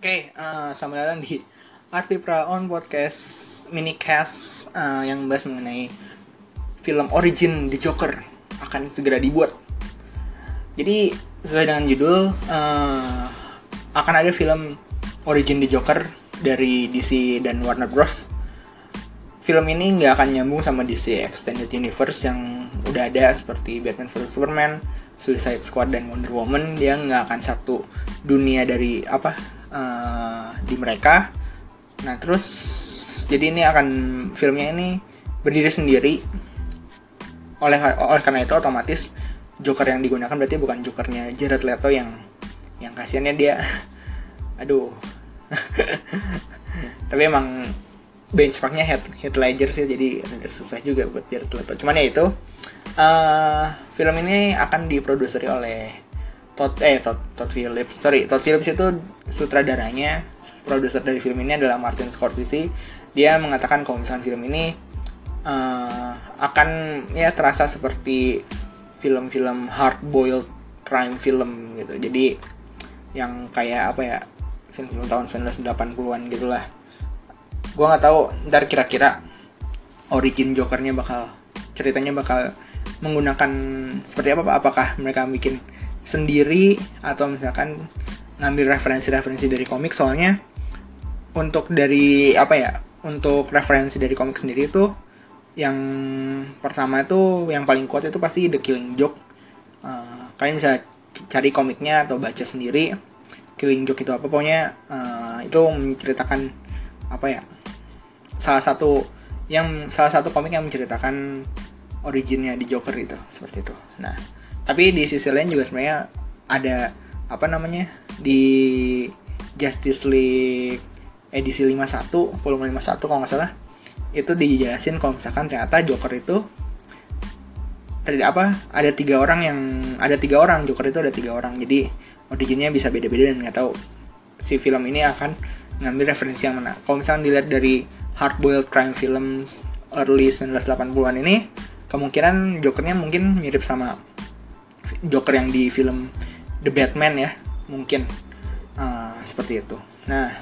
Oke, uh, selamat datang di Arti Praon Podcast mini cast uh, yang membahas mengenai film origin The Joker akan segera dibuat. Jadi sesuai dengan judul uh, akan ada film origin The Joker dari DC dan Warner Bros. Film ini nggak akan nyambung sama DC Extended Universe yang udah ada seperti Batman vs Superman, Suicide Squad dan Wonder Woman. Dia nggak akan satu dunia dari apa uh, di mereka. Nah terus jadi ini akan filmnya ini berdiri sendiri. Oleh oleh karena itu otomatis Joker yang digunakan berarti bukan Jokernya Jared Leto yang yang kasihannya dia aduh tapi emang benchmarknya head head ledger sih jadi susah juga buat Jared Leto cuman ya itu uh, film ini akan diproduseri oleh Todd eh Todd, Todd Phillips. Sorry Todd Phillips itu sutradaranya produser dari film ini adalah Martin Scorsese. Dia mengatakan kalau misalnya film ini uh, akan ya terasa seperti film-film hard boiled crime film gitu. Jadi yang kayak apa ya film-film tahun 1980-an gitulah. Gue nggak tahu ntar kira-kira origin Jokernya bakal ceritanya bakal menggunakan seperti apa pak? Apakah mereka bikin sendiri atau misalkan ngambil referensi-referensi dari komik soalnya untuk dari apa ya untuk referensi dari komik sendiri itu yang pertama itu yang paling kuat itu pasti The Killing Joke uh, kalian bisa cari komiknya atau baca sendiri Killing Joke itu apa pokoknya uh, itu menceritakan apa ya salah satu yang salah satu komik yang menceritakan originnya di Joker itu seperti itu. Nah, tapi di sisi lain juga sebenarnya ada apa namanya di Justice League edisi 51, volume 51 kalau nggak salah itu dijelasin kalau misalkan ternyata Joker itu tadi apa ada tiga orang yang ada tiga orang Joker itu ada tiga orang. Jadi originnya bisa beda-beda dan nggak tahu si film ini akan ngambil referensi yang mana. Kalau misalkan dilihat dari hardboiled crime films early 1980-an ini kemungkinan Jokernya mungkin mirip sama Joker yang di film The Batman ya mungkin. Uh, seperti itu. Nah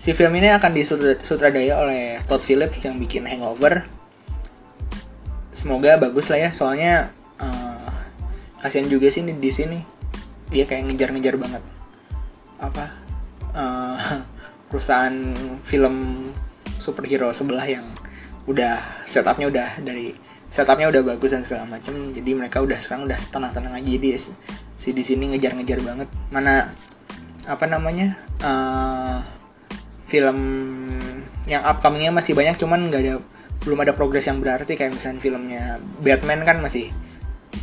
si film ini akan disutradai oleh Todd Phillips yang bikin Hangover. Semoga bagus lah ya soalnya uh, kasihan juga sih di sini. Dia kayak ngejar-ngejar banget. Apa? Uh, perusahaan film superhero sebelah yang udah setupnya udah dari setupnya udah bagus dan segala macam jadi mereka udah sekarang udah tenang-tenang aja. Jadi si di sini ngejar-ngejar banget. Mana apa namanya uh, film yang upcomingnya masih banyak cuman nggak ada belum ada progres yang berarti. Kayak misalnya filmnya Batman kan masih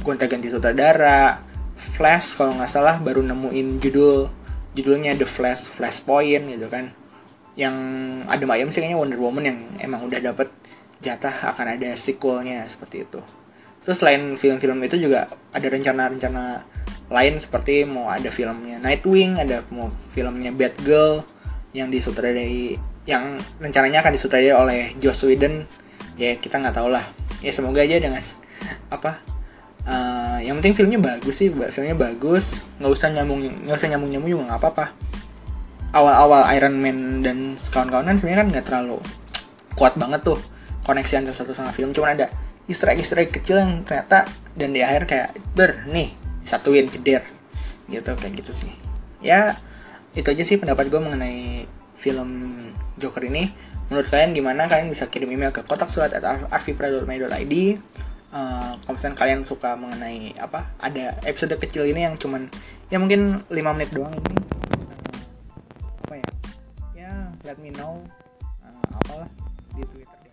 gonta-ganti sutradara. Flash kalau nggak salah baru nemuin judul judulnya The Flash Flashpoint gitu kan. Yang ada ayam sih kayaknya Wonder Woman yang emang udah dapet jatah akan ada sequelnya seperti itu. Terus selain film-film itu juga ada rencana-rencana lain seperti mau ada filmnya Nightwing, ada mau filmnya Batgirl yang disutradai yang rencananya akan disutradai oleh Joss Whedon. Ya kita nggak tahu lah. Ya semoga aja dengan apa uh, yang penting filmnya bagus sih filmnya bagus nggak usah nyambung nggak usah nyambung nyambung juga nggak apa-apa awal-awal Iron Man dan kawan-kawan sebenarnya kan nggak terlalu kuat banget tuh koneksi antara satu sama film cuman ada easter egg easter egg kecil yang ternyata dan di akhir kayak ber nih satuin jeder gitu kayak gitu sih. Ya itu aja sih pendapat gue mengenai film Joker ini. Menurut kalian gimana? Kalian bisa kirim email ke kotak surat at arvipra.my.id uh, kalau misalnya kalian suka mengenai apa ada episode kecil ini yang cuman ya mungkin 5 menit doang ini. Apa ya? Ya let me know uh, apalah di twitter